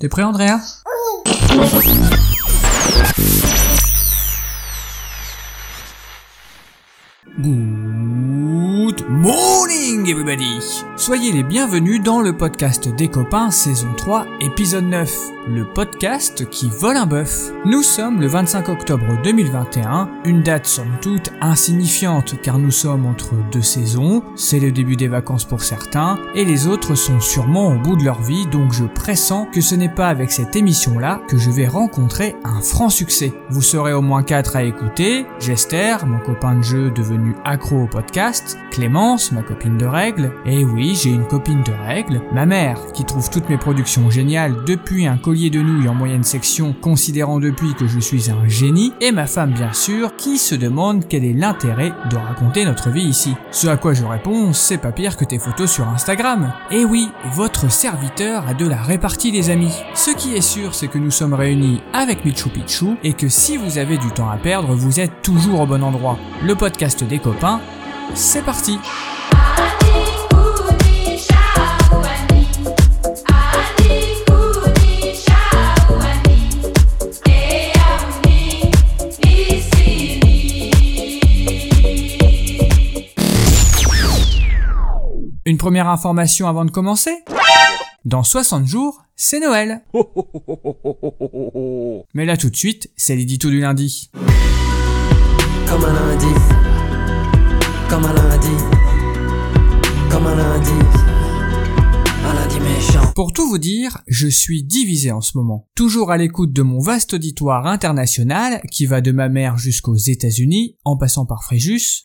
T'es prêt Andrea? Everybody. Soyez les bienvenus dans le podcast des copains saison 3 épisode 9, le podcast qui vole un bœuf. Nous sommes le 25 octobre 2021, une date somme toute insignifiante car nous sommes entre deux saisons, c'est le début des vacances pour certains et les autres sont sûrement au bout de leur vie donc je pressens que ce n'est pas avec cette émission là que je vais rencontrer un franc succès. Vous serez au moins 4 à écouter, Jester, mon copain de jeu devenu accro au podcast, Clémence, ma copine de règles, et oui, j'ai une copine de règles, ma mère, qui trouve toutes mes productions géniales depuis un collier de nouilles en moyenne section, considérant depuis que je suis un génie, et ma femme bien sûr, qui se demande quel est l'intérêt de raconter notre vie ici. Ce à quoi je réponds, c'est pas pire que tes photos sur Instagram. Et oui, votre serviteur a de la répartie les amis. Ce qui est sûr, c'est que nous sommes réunis avec Michu Pichu, et que si vous avez du temps à perdre, vous êtes toujours au bon endroit. Le podcast des copains, c'est parti première information avant de commencer Dans 60 jours, c'est Noël Mais là tout de suite, c'est l'édito du lundi. Comme un lundi. Comme un lundi. Comme un lundi. Un lundi méchant. Pour tout vous dire, je suis divisé en ce moment. Toujours à l'écoute de mon vaste auditoire international qui va de ma mère jusqu'aux États-Unis en passant par Fréjus.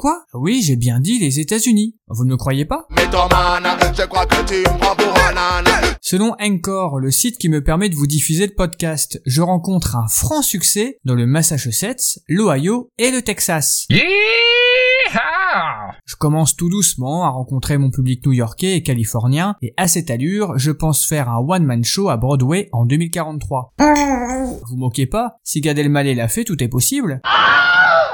Quoi? Oui, j'ai bien dit les États-Unis. Vous ne me croyez pas? Mythomane, je crois que tu me prends pour un âne. Selon Encore, le site qui me permet de vous diffuser le podcast, je rencontre un franc succès dans le Massachusetts, l'Ohio et le Texas. Je commence tout doucement à rencontrer mon public new-yorkais et californien, et à cette allure, je pense faire un one-man show à Broadway en 2043. Vous moquez pas Si Gad Elmaleh l'a fait, tout est possible.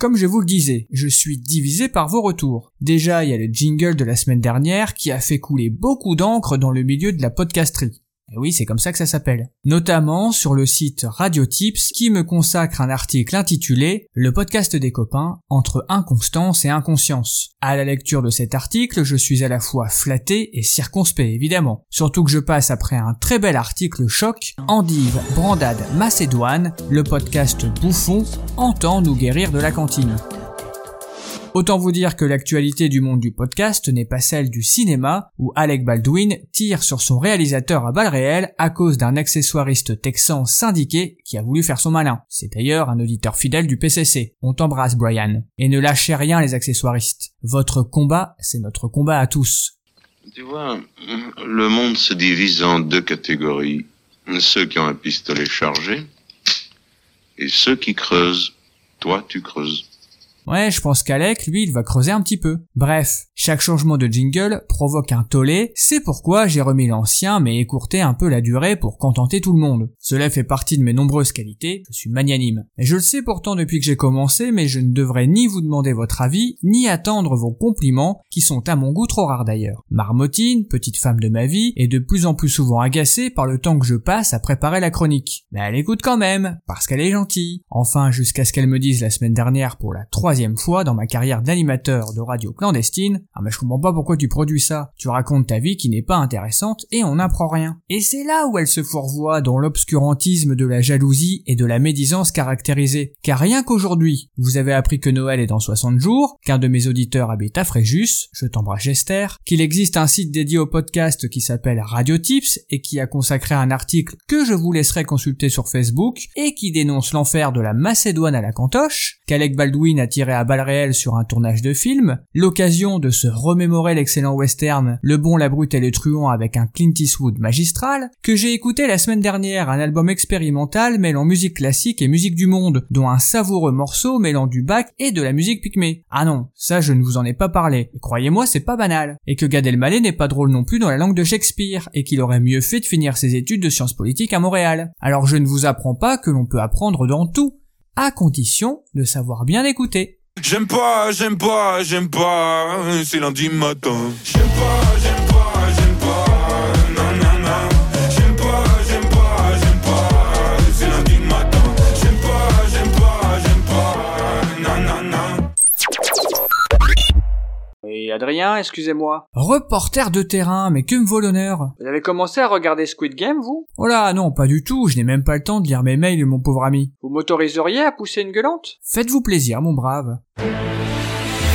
Comme je vous le disais, je suis divisé par vos retours. Déjà, il y a le jingle de la semaine dernière qui a fait couler beaucoup d'encre dans le milieu de la podcasterie. Et oui, c'est comme ça que ça s'appelle. Notamment sur le site Radio Tips qui me consacre un article intitulé Le podcast des copains entre inconstance et inconscience. À la lecture de cet article, je suis à la fois flatté et circonspect évidemment. Surtout que je passe après un très bel article choc Endive, Brandade, Macédoine, le podcast bouffon entend nous guérir de la cantine. Autant vous dire que l'actualité du monde du podcast n'est pas celle du cinéma, où Alec Baldwin tire sur son réalisateur à balles réelles à cause d'un accessoiriste texan syndiqué qui a voulu faire son malin. C'est d'ailleurs un auditeur fidèle du PCC. On t'embrasse Brian. Et ne lâchez rien les accessoiristes. Votre combat, c'est notre combat à tous. Tu vois, le monde se divise en deux catégories. Ceux qui ont un pistolet chargé et ceux qui creusent. Toi, tu creuses. Ouais, je pense qu'Alec, lui, il va creuser un petit peu. Bref, chaque changement de jingle provoque un tollé, c'est pourquoi j'ai remis l'ancien mais écourté un peu la durée pour contenter tout le monde. Cela fait partie de mes nombreuses qualités, je suis magnanime. Je le sais pourtant depuis que j'ai commencé, mais je ne devrais ni vous demander votre avis, ni attendre vos compliments, qui sont à mon goût trop rares d'ailleurs. Marmotine, petite femme de ma vie, est de plus en plus souvent agacée par le temps que je passe à préparer la chronique. Mais elle écoute quand même, parce qu'elle est gentille. Enfin, jusqu'à ce qu'elle me dise la semaine dernière pour la troisième fois dans ma carrière d'animateur de radio clandestine, ah mais je comprends pas pourquoi tu produis ça. Tu racontes ta vie qui n'est pas intéressante et on n'apprend rien. Et c'est là où elle se fourvoie dans l'obscurantisme de la jalousie et de la médisance caractérisée. Car rien qu'aujourd'hui, vous avez appris que Noël est dans 60 jours, qu'un de mes auditeurs habite à Fréjus, je t'embrasse Gester, qu'il existe un site dédié au podcast qui s'appelle Radio Tips et qui a consacré un article que je vous laisserai consulter sur Facebook et qui dénonce l'enfer de la Macédoine à la cantoche, qu'Alec Baldwin a tiré à balles réelles sur un tournage de film, l'occasion de se remémorer l'excellent western Le Bon, la Brute et le Truand avec un Clint Eastwood magistral, que j'ai écouté la semaine dernière un album expérimental mêlant musique classique et musique du monde, dont un savoureux morceau mêlant du bac et de la musique pygmée. Ah non, ça je ne vous en ai pas parlé, croyez-moi c'est pas banal, et que Gad Elmaleh n'est pas drôle non plus dans la langue de Shakespeare, et qu'il aurait mieux fait de finir ses études de sciences politiques à Montréal. Alors je ne vous apprends pas que l'on peut apprendre dans tout, à condition de savoir bien écouter. J'aime pas, j'aime pas, j'aime pas, c'est lundi matin. J'aime pas, Adrien, excusez-moi. Reporter de terrain, mais que me vaut l'honneur? Vous avez commencé à regarder Squid Game, vous? Oh là, non, pas du tout, je n'ai même pas le temps de lire mes mails, mon pauvre ami. Vous m'autoriseriez à pousser une gueulante? Faites-vous plaisir, mon brave.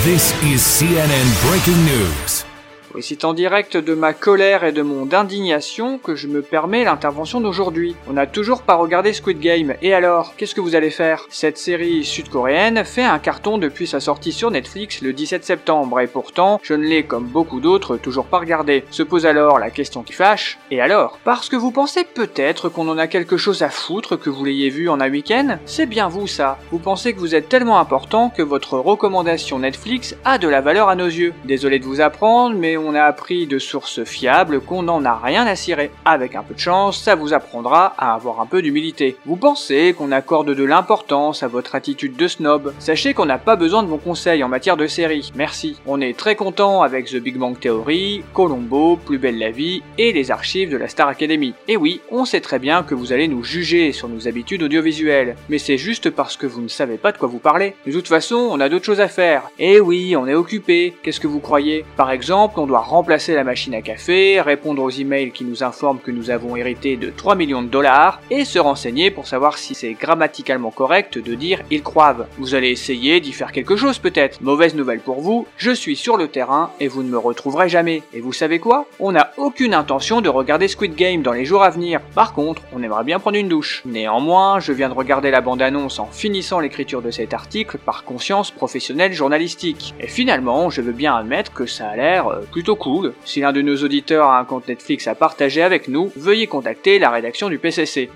This is CNN Breaking News. Oui, c'est en direct de ma colère et de mon indignation que je me permets l'intervention d'aujourd'hui. On n'a toujours pas regardé Squid Game, et alors, qu'est-ce que vous allez faire? Cette série sud-coréenne fait un carton depuis sa sortie sur Netflix le 17 septembre, et pourtant, je ne l'ai comme beaucoup d'autres toujours pas regardé. Se pose alors la question qui fâche, et alors? Parce que vous pensez peut-être qu'on en a quelque chose à foutre que vous l'ayez vu en un week-end? C'est bien vous ça. Vous pensez que vous êtes tellement important que votre recommandation Netflix a de la valeur à nos yeux. Désolé de vous apprendre, mais on a appris de sources fiables qu'on n'en a rien à cirer. Avec un peu de chance, ça vous apprendra à avoir un peu d'humilité. Vous pensez qu'on accorde de l'importance à votre attitude de snob Sachez qu'on n'a pas besoin de vos conseils en matière de série. Merci. On est très content avec The Big Bang Theory, Colombo, Plus belle la vie et les archives de la Star Academy. Et oui, on sait très bien que vous allez nous juger sur nos habitudes audiovisuelles, mais c'est juste parce que vous ne savez pas de quoi vous parlez. De toute façon, on a d'autres choses à faire. Et oui, on est occupé. Qu'est-ce que vous croyez? Par exemple, on remplacer la machine à café, répondre aux emails qui nous informent que nous avons hérité de 3 millions de dollars, et se renseigner pour savoir si c'est grammaticalement correct de dire ils croivent. Vous allez essayer d'y faire quelque chose peut-être. Mauvaise nouvelle pour vous, je suis sur le terrain et vous ne me retrouverez jamais. Et vous savez quoi? On n'a aucune intention de regarder Squid Game dans les jours à venir. Par contre, on aimerait bien prendre une douche. Néanmoins, je viens de regarder la bande-annonce en finissant l'écriture de cet article par conscience professionnelle journalistique. Et finalement, je veux bien admettre que ça a l'air euh, plutôt cool si l'un de nos auditeurs a un compte Netflix à partager avec nous, veuillez contacter la rédaction du PCC.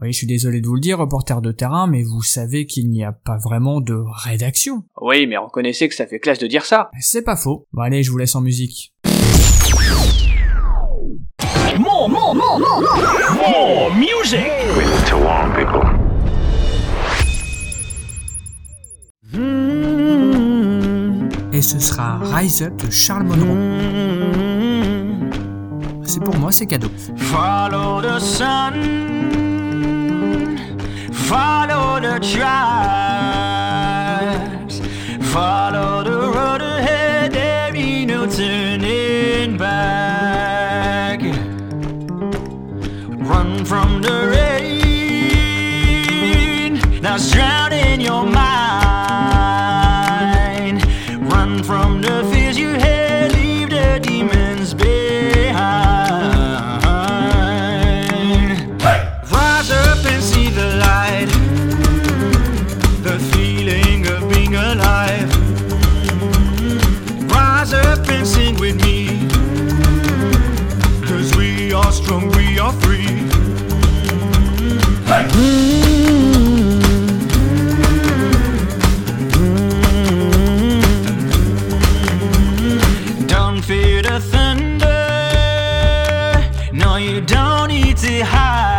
Oui, je suis désolé de vous le dire, reporter de terrain, mais vous savez qu'il n'y a pas vraiment de rédaction. Oui, mais reconnaissez que ça fait classe de dire ça. C'est pas faux. Bon allez, je vous laisse en musique. More, more, more, more, more, more music. To warn people. Et ce sera Rise Up de Charles Monroe. C'est pour moi, c'est cadeau. Follow the sun, follow the tracks, follow the road ahead, there be no turning back. Run from the rain that's drowning your mind. From the fears you had, leave the demons behind. Rise up and see the light, the feeling of being alive. Rise up and sing with me, cause we are strong, we are free. Don't don't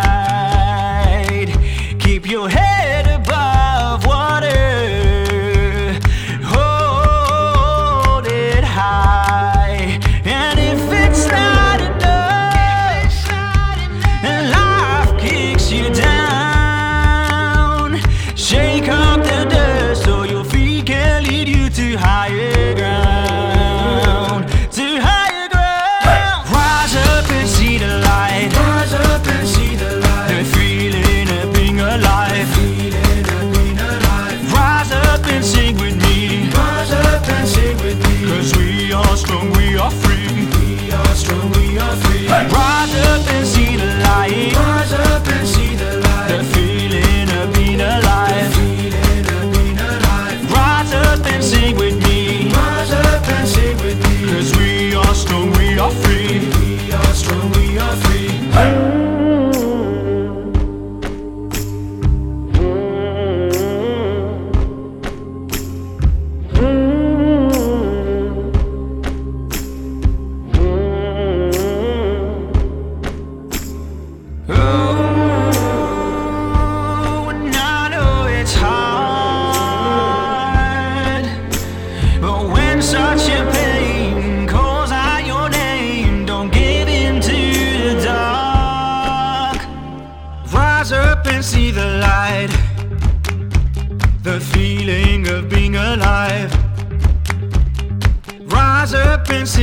we are free. We are strong, we are free. Hey!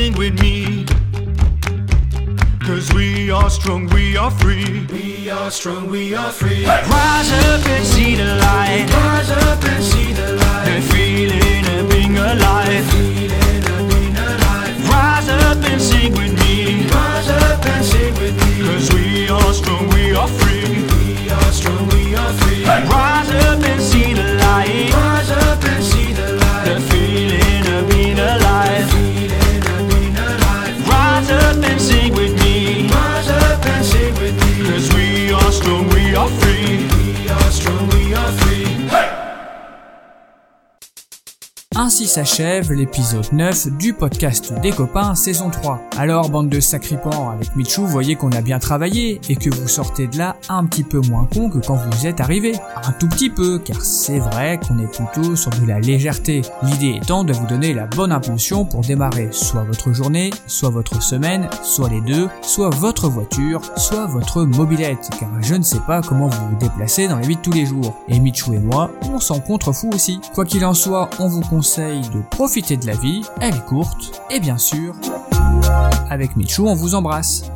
Sing with me. Cause we are strong, we are free. We are strong, we are free. Rise up and see the light. Rise up and see the light. The feeling of being alive. Feeling of being alive. Rise up and sing with me. Rise up and sing with me. Cause we are strong, we are free. We are strong, we are free. Rise up and see the light. Ainsi s'achève l'épisode 9 du podcast des copains saison 3. Alors bande de sacripants avec Michou, voyez qu'on a bien travaillé et que vous sortez de là un petit peu moins con que quand vous êtes arrivé. Un tout petit peu, car c'est vrai qu'on est plutôt sur de la légèreté. L'idée étant de vous donner la bonne impulsion pour démarrer soit votre journée, soit votre semaine, soit les deux, soit votre voiture, soit votre mobilette, car je ne sais pas comment vous vous déplacez dans la vie de tous les jours. Et Michou et moi, on s'en contrefou aussi. Quoi qu'il en soit, on vous conseille de profiter de la vie, elle est courte, et bien sûr, avec Michou on vous embrasse.